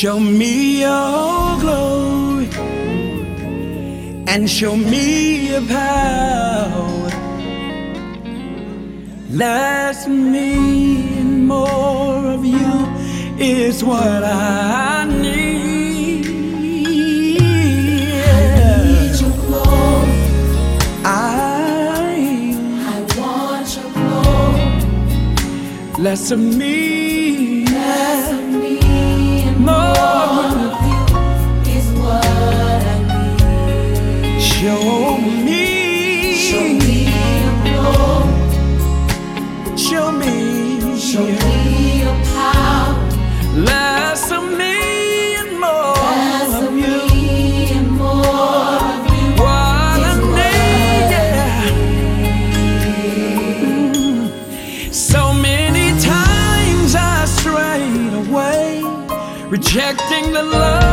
Show me your glory and show me your power. Less me and more of you is what I need. I Need your glory. I I want your glory. less of me, Less Show me, Show me your show me, Show me your power. less of me and more Less of you. me and more of you What what need, yeah. So many times I strayed away, rejecting the love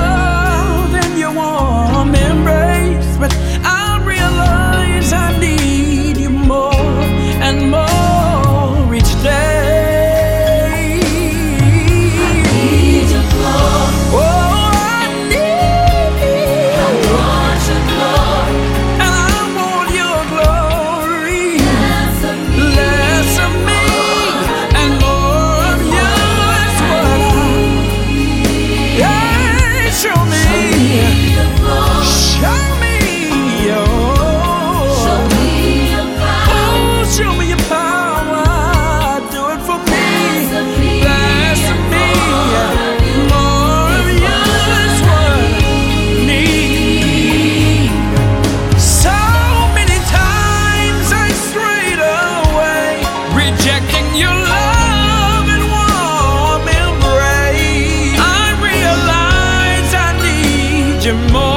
need you more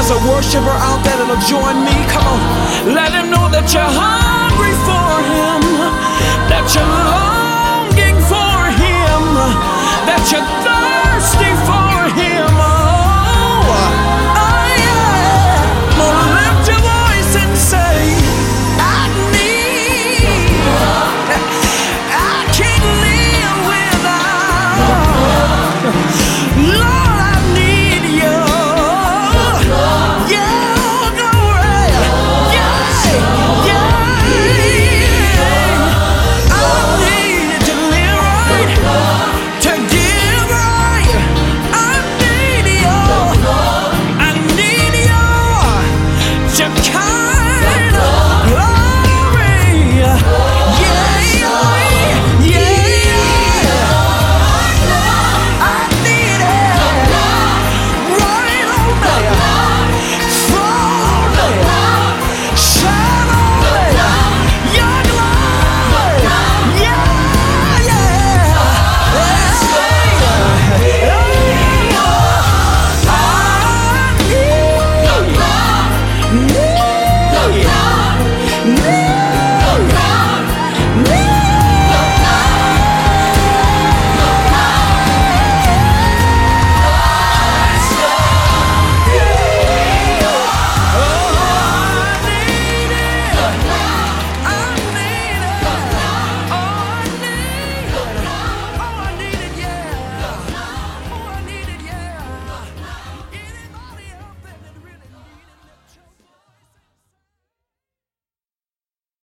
There's a worshiper out there that'll join me. Come on, let him know that you're hungry for him.